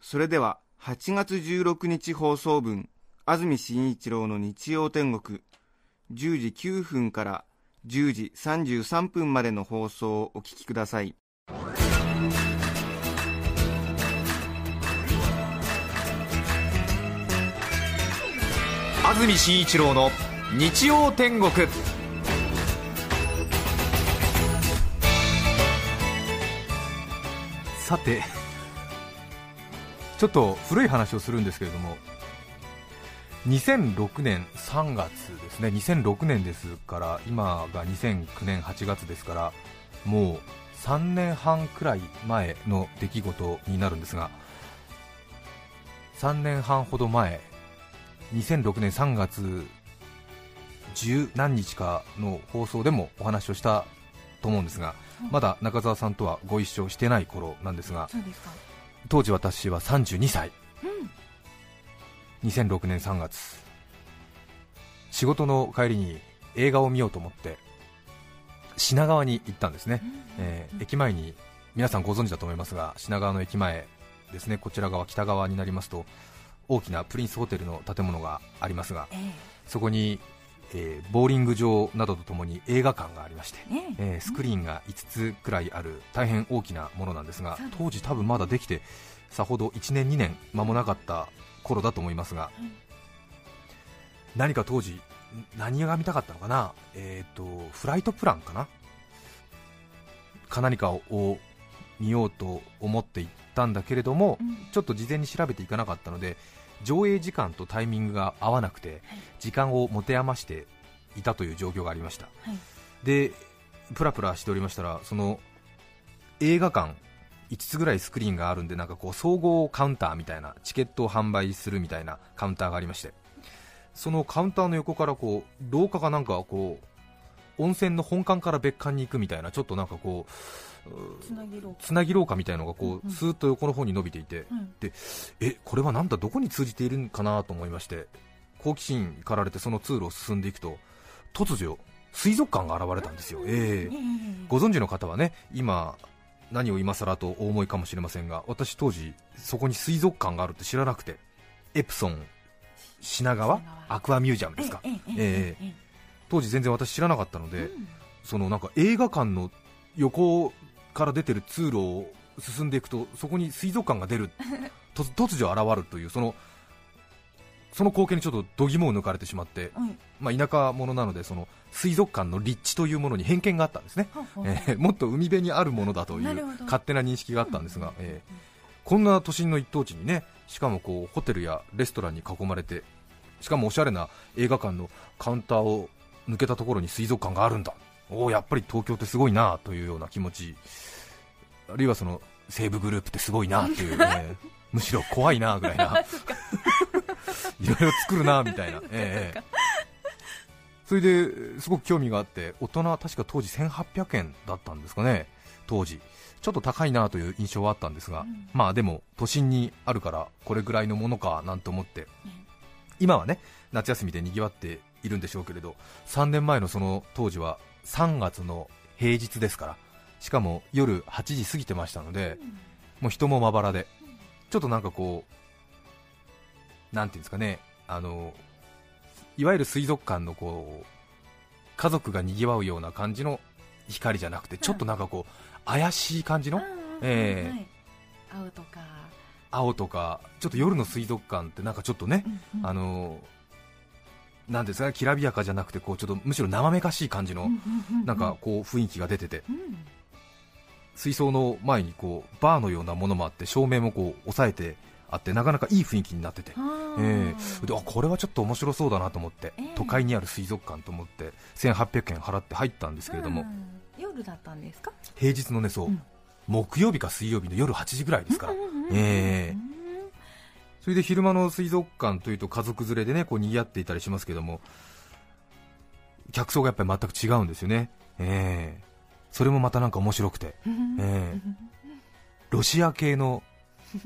それでは、8月16日放送分、安住紳一郎の日曜天国、10時9分から10時33分までの放送をお聞きください。安住紳一郎の日曜天国さてちょっと古い話をするんですけれども2006年3月ですね。2006年ですから今が2009年8月ですからもう3年半くらい前の出来事になるんですが3年半ほど前2006年3月十何日かの放送でもお話をしたと思うんですがまだ中澤さんとはご一緒してない頃なんですが当時私は32歳、2006年3月。仕事の帰りに映画を見ようと思って品川に行ったんですね、えー駅前に皆さんご存知だと思いますが品川の駅前ですね。こちら側北側になりますと大きなプリンスホテルの建物がありますがえ。そこに、えーボーリング場などとともに映画館がありましてえねえ。ースクリーンが5つくらいある大変大きなものなんですが当時多分まだできてさほど1年2年間もなかった頃だと思いますが、何か当時ん何が見たかったのかな？えっ、とフライトプランかな？か何かをを見ようと思って行ったんだけれども、うん。ちょっと事前に調べていかなかったので上映時間とタイミングが合わなくて時間を持て余していたという状況がありました。はい。でプラプラしておりましたらその映画館5つぐらいスクリーンがあるんでなんかこう総合カウンターみたいなチケットを販売するみたいなカウンターがありましてそのカウンターの横からこう廊下がなんかこう温泉の本館から別館に行くみたいなちょっとなんかこうつなぎろうつなぎ廊下みたいのがこうんううん。スーッと横の方に伸びていて、うん。でえこれはなんだどこに通じているんかなと思いまして好奇心かられてその通路を進んでいくと突如水族館が現れたんですよ、ええ。ええご存知の方はね今何を今更とお思いかもしれませんが私当時そこに水族館があるって知らなくてエプソン品川アクアミュージアムですか、ええええええ。え当時全然私知らなかったので、うん。そのなんか映画館の横から出てる通路を進んでいくとそこに水族館が出ると突如現るというそのその光景にちょっと度肝を抜かれてしまって、うんまあ、田舎者なのでその水族館の立地というものに偏見があったんですね、えーもっと海辺にあるものだという勝手な認識があったんですが、えーこんな都心の一等地にねしかもこうホテルやレストランに囲まれてしかもおしゃれな映画館のカウンターを抜けたところに水族館があるんだおおやっぱり東京ってすごいなというような気持ち。あるいはその西武グループってすごいなっていう、ね、むしろ怖いなぐらいな。いろいろ作るなみたいな、ええそれですごく興味があって大人は確か当時1800円だったんですかね当時。ちょっと高いなという印象はあったんですが、うん。まあでも都心にあるからこれぐらいのものかなんて思って、今はね夏休みで賑わっているんでしょうけれど3年前のその当時は3月の平日ですからしかも夜8時過ぎてましたので、もう人もまばらでちょっとなんかこうなんていうんですかねあのいわゆる水族館のこう家族が賑わうような感じの光じゃなくてちょっとなんかこう怪しい感じの、ええ。はい。青とか。青とかちょっと夜の水族館ってなんかちょっとね、あのなんですかねきらびやかじゃなくてこうちょっとむしろ生めかしい感じのなんかこう雰囲気が出てて、水槽の前にこうバーのようなものもあって照明もこう抑えてあってなかなかいい雰囲気になってて、えー、であこれはちょっと面白そうだなと思って、ええ。都会にある水族館と思って1800円払って入ったんですけれども、うん。夜だったんですか？平日のねそう、うん。木曜日か水曜日の夜8時ぐらいですから、ええそれで昼間の水族館というと家族連れでねこう賑わっていたりしますけども客層がやっぱり全く違うんですよね、ええ。それもまたなんか面白くて、ええ。ロシア系の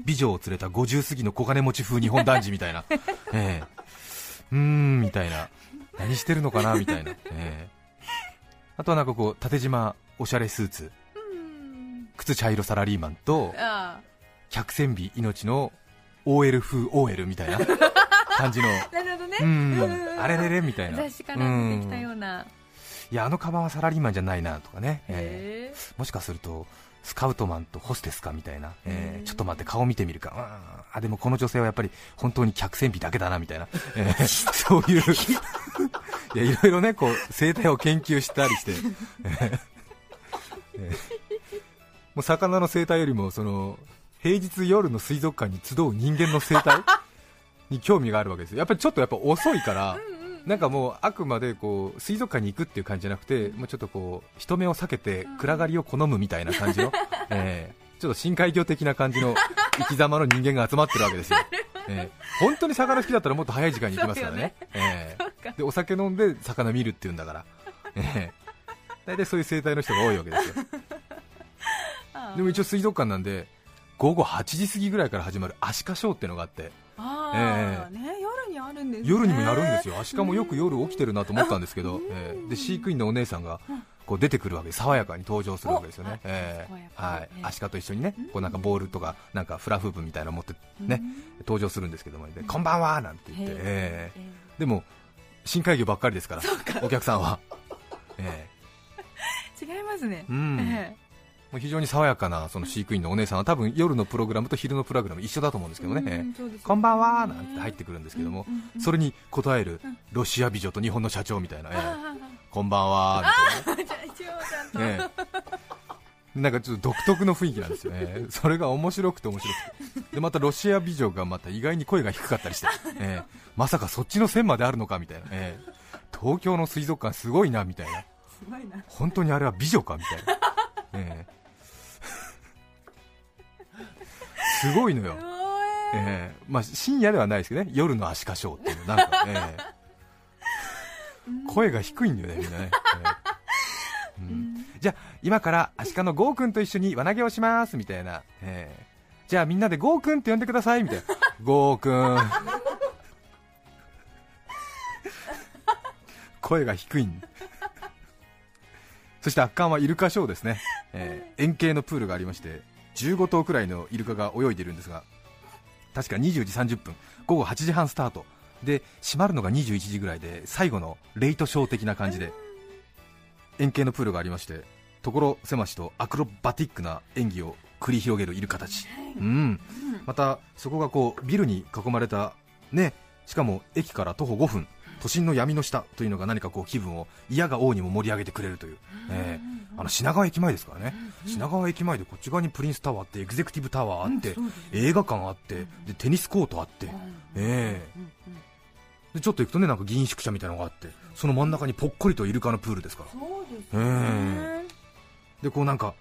美女を連れた50過ぎの小金持ち風日本男児みたいな、ええ。うーんみたいな。何してるのかなみたいな、ええ。あとはなんかこう縦縞おしゃれスーツ。靴茶色サラリーマンとあ百戦美命の OL 風 OL みたいな感じの。あ なるほどね。うん。あれれれみたいな。雑誌から出てきたような。いやあのカバンはサラリーマンじゃないなとかね、えへーもしかするとスカウトマンとホステスかみたいな、えーちょっと待って顔見てみるか。あでもこの女性はやっぱり本当に客船美だけだなみたいな、えー そういう。いやいろいろねこう生態を研究したりして、えーえーもう魚の生態よりもその平日夜の水族館に集う人間の生態？に興味があるわけですよ。やっぱりちょっとやっぱ遅いから、なんかもうあくまでこう水族館に行くっていう感じじゃなくて、もうちょっとこう人目を避けて暗がりを好むみたいな感じの、えーちょっと深海魚的な感じの生き様の人間が集まってるわけですよ、えー本当に魚好きだったらもっと早い時間に行きますからね、えーでお酒飲んで魚見るっていうんだから、えー大体そういう生態の人が多いわけですよ。でも一応水族館なんで午後8時過ぎぐらいから始まるアシカショーっていうのがあって。あえあね夜にあるんですね。夜にもやるんですよ、アシカもよく夜起きてるなと思ったんですけど、えーで飼育員のお姉さんがこう出てくるわけで爽やかに登場するわけですよね、おえーはい。え、え。アシカと一緒にねこうなんかボールとかなんかフラフープみたいなの持ってね登場するんですけども、でこんばんはなんて言って、え。へーでも深海魚ばっかりですから、お客さんは。え 違いますね。ーうん。えもう非常に爽やかなその飼育員のお姉さんは多分夜のプログラムと昼のプログラム一緒だと思うんですけどね、こんばんはなんて入ってくるんですけども、それに応えるロシア美女と日本の社長みたいな、こんばんはみたいな。ねえなんかちょっと独特の雰囲気なんですよね、それが面白くて面白くて、でまたロシア美女がまた意外に声が低かったりして、ええまさかそっちの線まであるのかみたいな、ええ。東京の水族館すごいなみたいな、すごいな。本当にあれは美女かみたいな、ええすごいのよ、ええ。まあ、深夜ではないですけどね、夜のアシカショーっていうの、なんか、ええ声が低いんだよね、みんなね。ええ。うん。じゃあ今からアシカのゴーくんと一緒に輪投げをしますみたいな、ええ。じゃあみんなでゴーくんって呼んでくださいみたいな。ゴーくん。声が低いん。そして圧巻はイルカショーですね、ええ。円形のプールがありまして15頭くらいのイルカが泳いでいるんですが確か20時30分午後8時半スタート。で閉まるのが21時ぐらいで最後のレイトショー的な感じで円形のプールがありまして所狭しとアクロバティックな演技を繰り広げるイルカたち、うん、またそこがこうビルに囲まれた、ね、しかも駅から徒歩5分都心の闇の下というのが何かこう気分を嫌が王にも盛り上げてくれるという、えーあの品川駅前ですからね、品川駅前でこっち側にプリンスタワーあってエグゼクティブタワーあって、映画館あってでテニスコートあって、ええ。でちょっと行くとねなんか議員宿舎みたいなのがあってその真ん中にぽっこりとイルカのプールですから。でこうなんか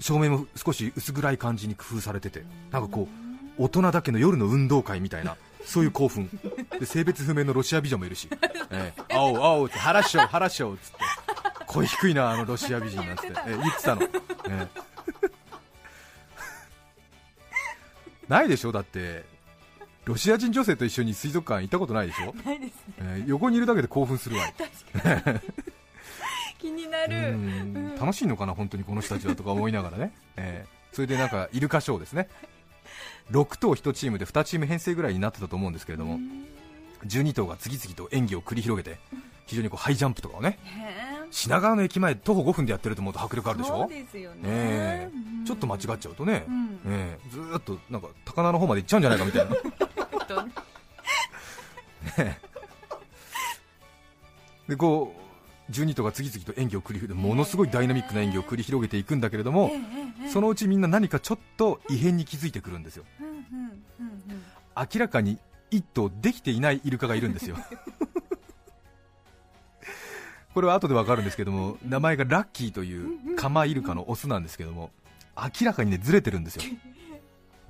照明も少し薄暗い感じに工夫されててなんかこう大人だけの夜の運動会みたいなそういう興奮。で性別不明のロシア美女もいるし「ええ、青青」って「腹っしょう腹っしょう」っつって。声低いなあのロシア美人なんつって、ええ言ってたの、ええ。ないでしょ？だってロシア人女性と一緒に水族館行ったことないでしょ？ないですね。ええ横にいるだけで興奮するわい。気になうるん。楽しいのかな、本当にこの人たちはとか思いながらね、えーそれでなんかイルカショーですね、6頭1チームで2チーム編成ぐらいになってたと思うんですけれども、12頭が次々と演技を繰り広げて、非常にこうハイジャンプとかをね、へ品川の駅前徒歩5分でやってると思うと迫力あるでしょ？そうですよね、ええ。うん。ちょっと間違っちゃうとね、うん。ええずーっとなんか高菜の方まで行っちゃうんじゃないかみたいな。と でこう12頭が次々と演技を繰り広げてものすごいダイナミックな演技を繰り広げていくんだけれども、そのうちみんな何かちょっと異変に気づいてくるんですよ。明らかに1頭できていないイルカがいるんですよ。これは後でわかるんですけども名前がラッキーというカマイルカのオスなんですけども明らかにねずれてるんですよ。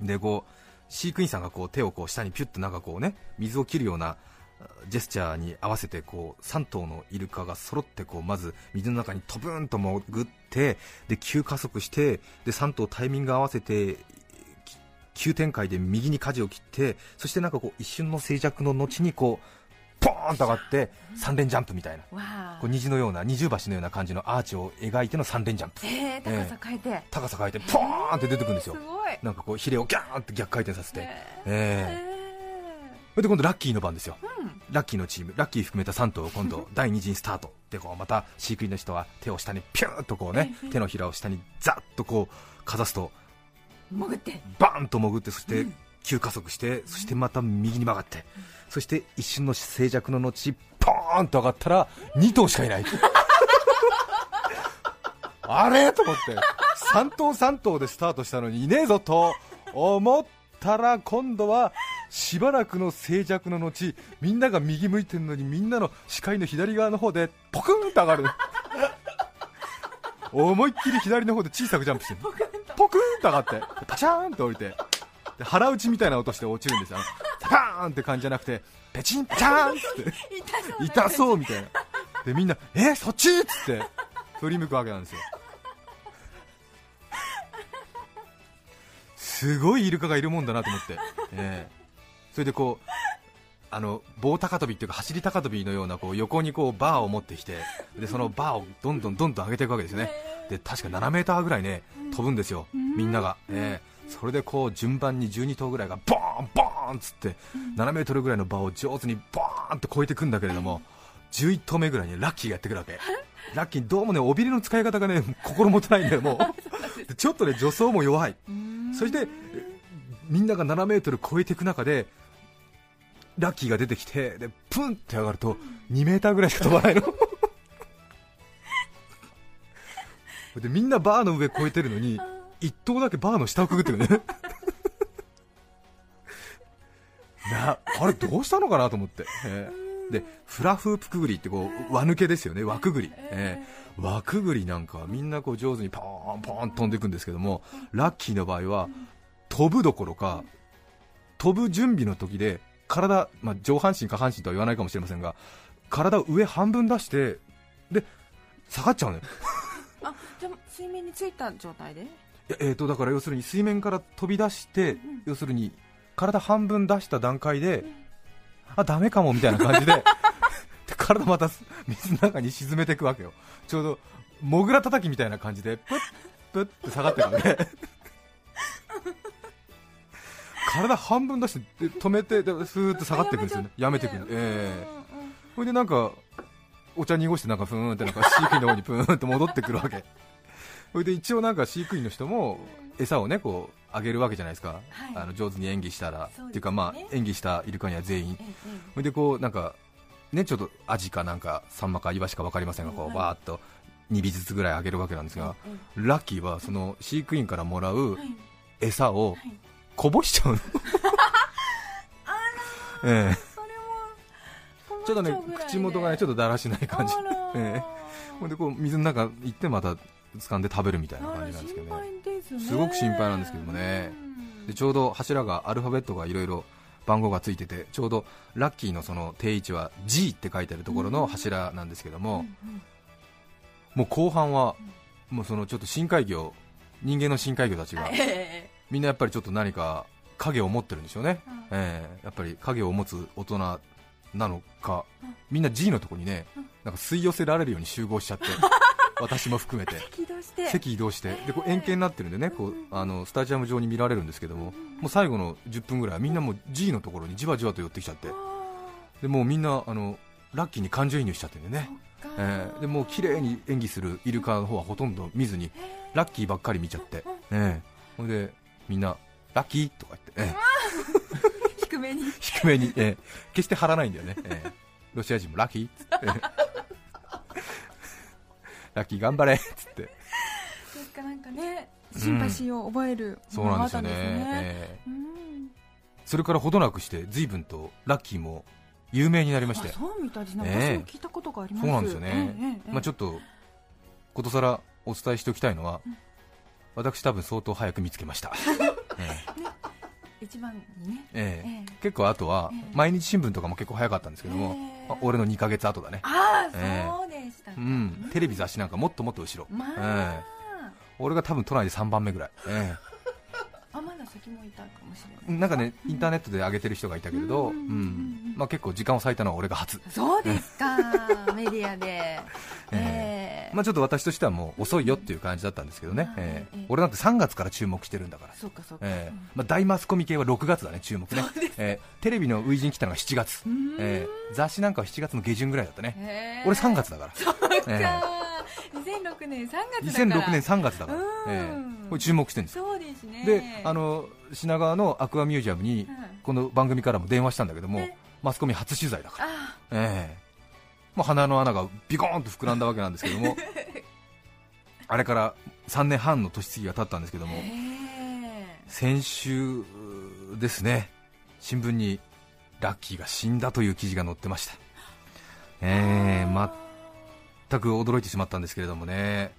でこう飼育員さんがこう手をこう下にピュッとなんかこうね水を切るようなあジェスチャーに合わせてこう3頭のイルカが揃ってこうまず水の中にトブーンと潜ってで急加速してで3頭タイミング合わせてき急展開で右に舵を切ってそしてなんかこう一瞬の静寂の後にこうポーンと上がって3連ジャンプみたいな。こう虹のような二重橋のような感じのアーチを描いての3連ジャンプ。ええ高さ変えて、高さ変えてポーンって出てくるんですよ。すごい。なんかこうヒレをギャーンって逆回転させて、ええ。ええそれで今度ラッキーの番ですよ、うん。ラッキーのチーム。ラッキー含めた3頭今度第2陣スタート。でこうまた飼育員の人は手を下にピューッとこうねええ手のひらを下にザッとこうかざすと潜って。バーンと潜ってそして急加速してそしてまた右に曲がってそして一瞬の静寂の後ポーンと上がったら2頭しかいない。あれ？と思って。3頭3頭でスタートしたのにいねえぞと思ったら今度はしばらくの静寂の後みんなが右向いてるのにみんなの視界の左側の方でポクンと上がる。思いっきり左の方で小さくジャンプしてるポクンと。上がってパチャーンと降りてで腹打ちみたいな音して落ちるんですよ。パーンって感じじゃなくてペチンパチャーンって。痛そうみたいな。でみんなえそっち？っつって振り向くわけなんですよ。すごいイルカがいるもんだなと思って、ええそれでこうあの棒高跳びっていうか走り高跳びのようなこう横にこうバーを持ってきてでそのバーをどんどんどんどん上げていくわけですよね。で確か7メーターぐらいね飛ぶんですよ、みんなが、ええ。それでこう順番に12頭ぐらいがボーンボーンっつって7メートルぐらいのバーを上手にボーンって越えていくんだけれども11頭目ぐらいにラッキーがやってくるわけ。ラッキーどうもね尾びれの使い方がね心もとないんだよもう。でちょっとね助走も弱い。そしてえみんなが7メートル超えていく中でラッキーが出てきてでプンって上がると2メーターぐらいしか飛ばないの。でみんなバーの上越えてるのに1頭だけバーの下をくぐってるね。なあれどうしたのかなと思って、ええ。でフラフープくぐりってこう輪抜けですよね。輪くぐり、ええ。輪くぐりなんかみんなこう上手にポーンポーン飛んでいくんですけどもラッキーの場合は飛ぶどころか飛ぶ準備の時で体、まあ、上半身下半身とは言わないかもしれませんが体を上半分出してで下がっちゃうのよ。あじゃあ水面についた状態で？いやえー、とだから要するに水面から飛び出して、要するに体半分出した段階で、あダメかもみたいな感じで で体また水の中に沈めていくわけよ。ちょうどモグラ叩きみたいな感じでプップッって下がってるわけ体半分出してで止めてでスーッと下がっていくんですよね。やめて。いくんでええそれでなんかお茶濁してなんかふーんってなんか飼育員の方にプーンって戻ってくるわけ。それで一応なんか飼育員の人も餌をねこうあげるわけじゃないですか、はい。あの上手に演技したら、ね。っていうかまあ演技したイルカには全員。えええそれでこうなんかねちょっとアジかなんかサンマかイワシか分かりませんがこはいうバーっと2尾ずつぐらいあげるわけなんですが、ええラッキーはその飼育員からもらうはい。餌をはいこぼしちゃうの、ええ。ちょっとね口元がねちょっとだらしない感じ。ええ。ほんでこう水の中行ってまた掴んで食べるみたいな感じなんですけどね。すね。すごく心配なんですけどもね。うん。でちょうど柱がアルファベットがいろいろ番号がついててちょうどラッキーのその定位置は G って書いてあるところの柱なんですけども、もう後半はもうそのちょっと深海魚人間の深海魚たちがえみんなやっぱりちょっと何か影を持ってるんでしょうね、うん。ええ。やっぱり影を持つ大人なのかみんな G のとこにねなんか吸い寄せられるように集合しちゃって 私も含めて。席移動して。でこう円形になってるんでねこうあのスタジアム上に見られるんですけどももう最後の10分ぐらいはみんなもう G のところにじわじわと寄ってきちゃって。でもうみんなあのラッキーに感情移入しちゃってんでね、えーでもう綺麗に演技するイルカの方はほとんど見ずにラッキーばっかり見ちゃって、ええ。ほんでみんなラッキーとか言って、ええ。低めに。低めに、ええ。決して張らないんだよね、ええ。ロシア人もラッキーっつって、え えラッキー頑張れっつって。ですかなんかねシンパシーを覚えるそうなんですよね、ええ。うん。それからほどなくして随分とラッキーも有名になりまして。あそうみたいですね、ええ私も聞いたことがあります。そうなんですよね、ええええまあ、ちょっとことさらお伝えしておきたいのは、私、多分相当早く見つけました、ええ。一番にね。ええ。ええ。結構あとはええ。毎日新聞とかも結構早かったんですけども、ええ。あ俺の2ヶ月後だね、ああ、ええ。そうでしたか、うん、テレビ雑誌なんかもっともっと後ろ、まあ、え俺が多分都内で3番目ぐらい、え あまだ先もいたかもしれえない。なんかねインターネットで上げてる人がいたけれど、うんうんうんうんまあ、結構時間を割いたのは俺が初、そうですか。メディアで。ええまあ、ちょっと私としてはもう遅いよっていう感じだったんですけどね、はい。ええ。ええ。俺なんて3月から注目してるんだから。そうかそうか、ええ。うんまあ、大マスコミ系は6月だね、注目ね、ええ。テレビの初陣来たのが7月、ん。ええ。雑誌なんかは7月の下旬ぐらいだったね、俺3月だから、えか2006年3月だえから。2006年3月だから、うん。ええ。これ注目してるんですよ、そうですね。であの品川のアクアミュージアムにうんこの番組からも電話したんだけども、ねマスコミ初取材だから、あ。ええまあ、鼻の穴がビコーンと膨らんだわけなんですけども、あれから3年半の年月が経ったんですけども、先週ですね新聞にラッキーが死んだという記事が載ってました。えー、全く驚いてしまったんですけれどもね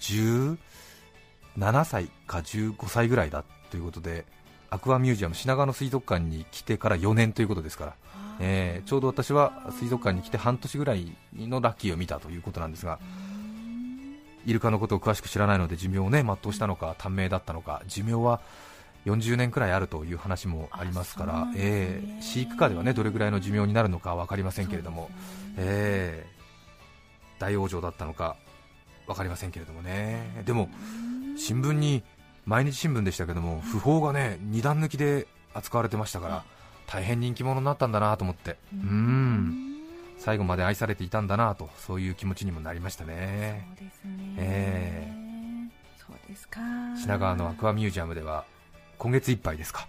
17歳か15歳ぐらいだということでアクアミュージアム品川の水族館に来てから4年ということですから、えーちょうど私は水族館に来て半年ぐらいのラッキーを見たということなんですがイルカのことを詳しく知らないので寿命をね全うしたのか短命だったのか寿命は40年くらいあるという話もありますからえー飼育下ではねどれぐらいの寿命になるのか分かりませんけれども、えー大往生だったのか分かりませんけれどもね。でも新聞に毎日新聞でしたけども訃報がね2段抜きで扱われてましたから大変人気者になったんだなと思って。うん。最後まで愛されていたんだなとそういう気持ちにもなりましたね。そうですね。えそうですか。品川のアクアミュージアムでは今月いっぱいですか。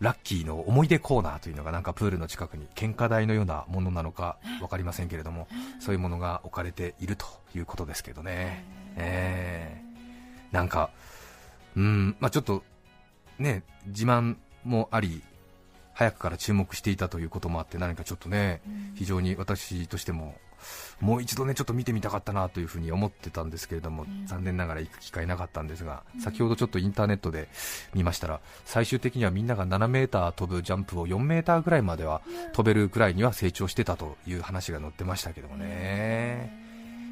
ラッキーの思い出コーナーというのがなんかプールの近くに献花台のようなものなのか分かりませんけれどもそういうものが置かれているということですけどね、えーなんか、うん。まあ、ちょっとね自慢もあり早くから注目していたということもあって何かちょっとね非常に私としてももう一度ねちょっと見てみたかったなというふうに思ってたんですけれども、残念ながら行く機会なかったんですが、先ほどちょっとインターネットで見ましたら最終的にはみんなが7メーター飛ぶジャンプを4メーターぐらいまでは飛べるくらいには成長してたという話が載ってましたけどもね。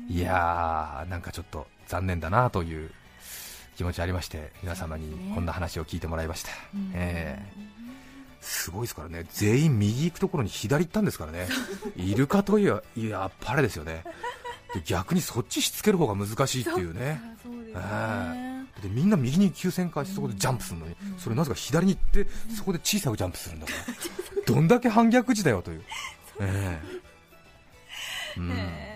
いやーなんかちょっと残念だなという気持ちありまして皆様にこんな話を聞いてもらいました、えーすごいですからね。全員右行くところに左行ったんですからね。イルカといやいやっぱりですよね。で逆にそっちしつける方が難しいっていうね。うね。えでみんな右に急旋回してそこでジャンプするのに、それなぜか左に行ってそこで小さくジャンプするんだから。どんだけ反逆時だよとい う、ええ。うん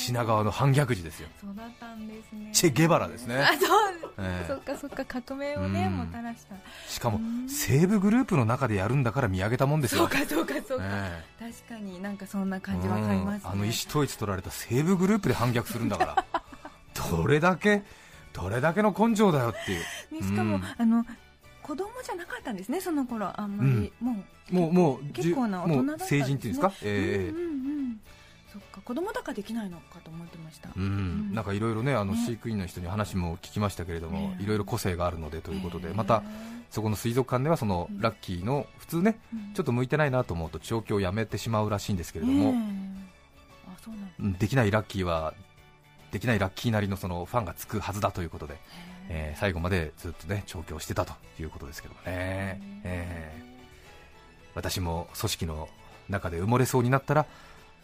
品川の反逆時ですよ。そうだったんですね。チェ・ゲバラですね。あ、そう。ええ。そっかそっか革命をねうん。もたらした。しかも西武グループの中でやるんだから見上げたもんですよ。そうかそうかそうか。え確かになんかそんな感じわかりますね。うん。あの意思統一取られた西武グループで反逆するんだから。どれだけどれだけの根性だよっていう。ねしかも、うん。あの子供じゃなかったんですねその頃。あんまり、もうもうもう結構な大人だったんです、ね、もう成人っていうんですか、ええ。うんうんうんそっか。子供だからできないのかと思ってました、うん、なんかいろいろねあのね。飼育員の人に話も聞きましたけれどもね。いろいろ個性があるのでということでまたそこの水族館ではそのうん。ラッキーの普通ねうん。ちょっと向いてないなと思うと調教をやめてしまうらしいんですけれども、あそうなんできないラッキーはできないラッキーなりのそのファンがつくはずだということで、え。ー最後までずっとね調教してたということですけどもね、えー。私も組織の中で埋もれそうになったら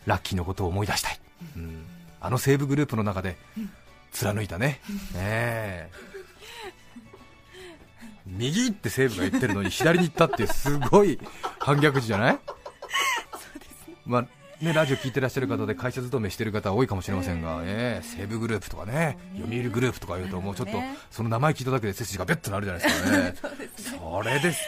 ラッキーのことを思い出したい、うん、あの西武グループの中で貫いたね、ねえ。右って西武が言ってるのに左に行ったっていうすごい反逆時じゃない？まあ、ね、ラジオ聞いてらっしゃる方で会社勤めしてる方多いかもしれませんが、えー、西武グループとかね、読売グループとかいうと、もうちょっとその名前聞いただけで背筋がベッとなるじゃないですかね、それです、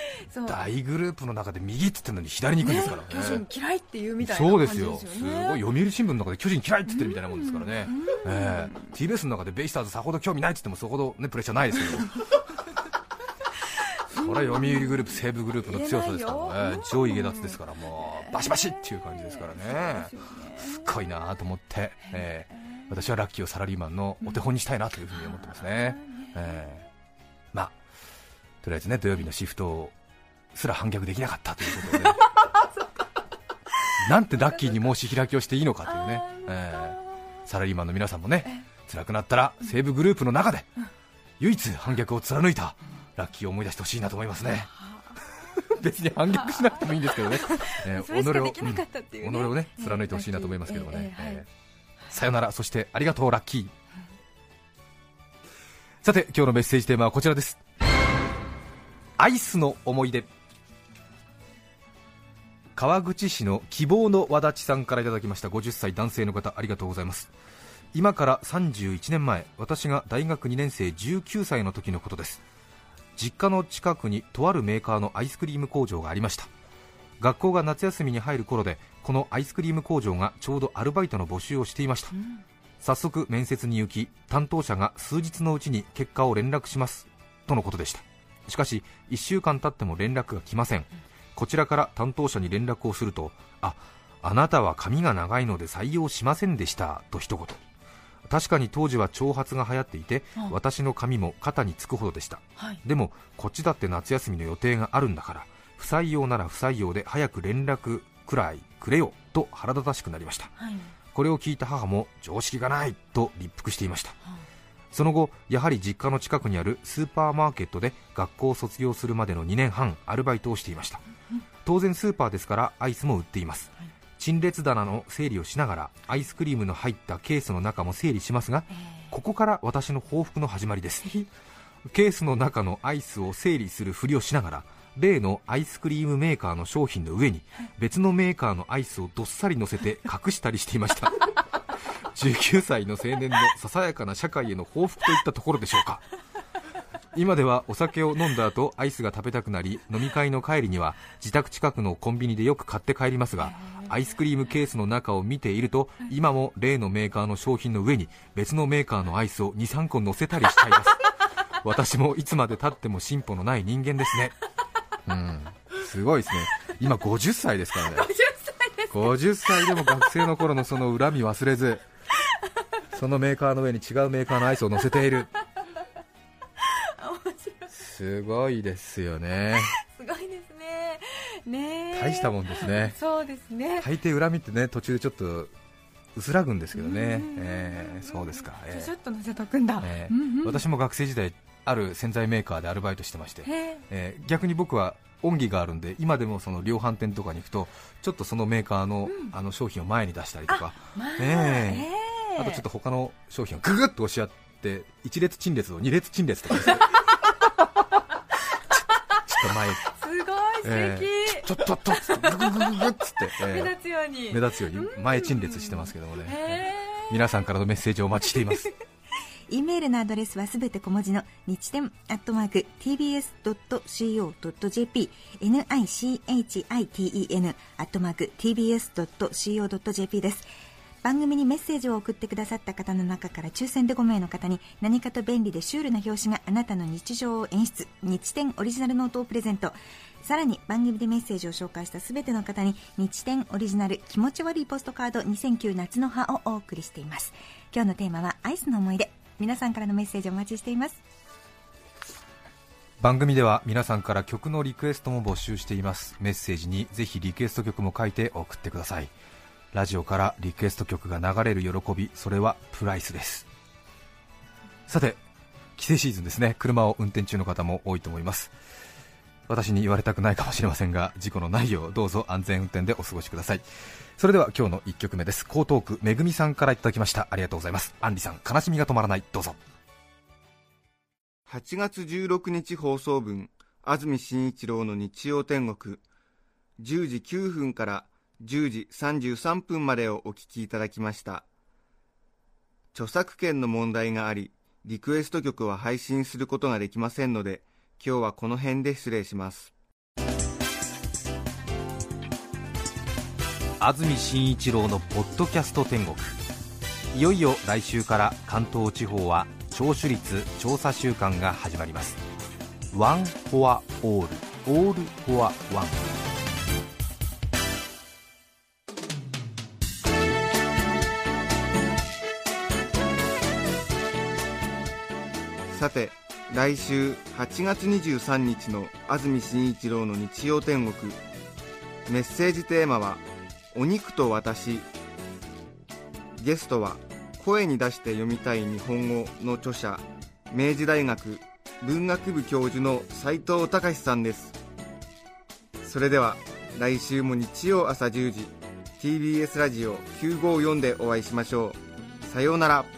大グループの中で右って言ってるのに左に行くんですからね、巨人嫌いっていうみたいなそうですよ、すごい読売新聞の中で巨人嫌いって言ってるみたいなもんですからね、えー、TBS の中でベイスターズさほど興味ないって言っても、そほど、ね、プレッシャーないですけど。これは読売グループ、西武グループの強さですからね、上位下脱ですから、もうバシバシっていう感じですからね、すごいなと思って、えー、私はラッキーをサラリーマンのお手本にしたいなというふうに思ってますね、えー、まあ、とりあえずね土曜日のシフトすら反逆できなかったということで、ね、なんてラッキーに申し開きをしていいのかというね、えー、サラリーマンの皆さんもね、辛くなったら西武グループの中で唯一反逆を貫いた。ラッキーを思い出してほしいなと思いますね。別に反逆しなくてもいいんですけどね、えー、己を、ね、己をね貫いてほしいなと思いますけどもね、えー、さよなら、そしてありがとう、ラッキー。さて今日のメッセージテーマはこちらです。アイスの思い出川口市の希望の和立さんからいただきました。50歳男性の方ありがとうございます。今から31年前私が大学2年生19歳の時のことです。実家の近くにとあるメーカーのアイスクリーム工場がありました。学校が夏休みに入る頃でこのアイスクリーム工場がちょうどアルバイトの募集をしていました、うん、早速面接に行き担当者が数日のうちに結果を連絡します。とのことでした。しかし1週間経っても連絡が来ません、こちらから担当者に連絡をするとああなたは髪が長いので採用しませんでしたと一言。確かに当時は長髪が流行っていて、うん、私の髪も肩につくほどでした、はい、でもこっちだって夏休みの予定があるんだから不採用なら不採用で早く連絡くらいくれよと腹立たしくなりました、はい、これを聞いた母も常識がないと立腹していました、その後やはり実家の近くにあるスーパーマーケットで学校を卒業するまでの2年半アルバイトをしていました、当然スーパーですからアイスも売っています、はい。陳列棚の整理をしながらアイスクリームの入ったケースの中も整理しますが、ここから私の報復の始まりです。ケースの中のアイスを整理するふりをしながら例のアイスクリームメーカーの商品の上に別のメーカーのアイスをどっさり乗せて 隠したりしていました。19歳の青年のささやかな社会への報復といったところでしょうか今ではお酒を飲んだ後アイスが食べたくなり飲み会の帰りには自宅近くのコンビニでよく買って帰りますがアイスクリームケースの中を見ていると今も例のメーカーの商品の上に別のメーカーのアイスを23個乗せたりしちゃいます。私もいつまでたっても進歩のない人間ですね。うん。すごいですね。今50歳ですからね。50歳でも学生の頃のその恨み忘れずそのメーカーの上に違うメーカーのアイスを乗せているすごいですよね。すごいですね。ね大したもんですね。そうですね。大抵恨みってね途中でちょっと薄らぐんですけどね、えー、そうですか、えー、ちょっと乗せとくんだ、えー、うんうん、私も学生時代ある洗剤メーカーでアルバイトしてまして、え。ー、逆に僕は恩義があるんで今でもその量販店とかに行くとちょっとそのメーカーの,、あの商品を前に出したりとか、あ,、えー、あとちょっと他の商品をぐぐっと押し合って1列陳列を2列陳列とかですねと前。すごい素敵、えー、ちょっとっとグググググっつって、えー、目立つように。目立つように。前陳列してますけどもね、え。ー、皆さんからのメッセージをお待ちしています。E メールのアドレスはすべて小文字の日天アットマーク tbs.co.jp nichiten アットマーク tbs.co.jp です番組にメッセージを送ってくださった方の中から抽選で5名の方に何かと便利でシュールな表紙があなたの日常を演出日展オリジナルノートをプレゼント。さらに番組でメッセージを紹介したすべての方に日展オリジナル気持ち悪いポストカード2009夏の葉をお送りしています。今日のテーマはアイスの思い出。皆さんからのメッセージお待ちしています。番組では皆さんから曲のリクエストも募集しています。メッセージにぜひリクエスト曲も書いて送ってください。ラジオからリクエスト曲が流れる喜びそれはプライスです。さて帰省シーズンですね。車を運転中の方も多いと思います。私に言われたくないかもしれませんが事故のないようどうぞ安全運転でお過ごしください。それでは今日の1曲目です。江東区めぐみさんからいただきました。ありがとうございます。アンリさん悲しみが止まらない。どうぞ。8月16日放送分安住紳一郎の日曜天国。10時9分から10時33分までをお聞きいただきました。著作権の問題がありリクエスト曲は配信することができませんので今日はこの辺で失礼します。安住紳一郎のポッドキャスト天国。いよいよ来週から関東地方は聴取率調査週間が始まります。 One for all。All for one。さて来週8月23日の安住紳一郎の日曜天国。メッセージテーマは「お肉と私」ゲストは声に出して読みたい日本語の著者明治大学文学部教授の斉藤隆さんです。それでは来週も日曜朝10時 TBS ラジオ954でお会いしましょう。さようなら。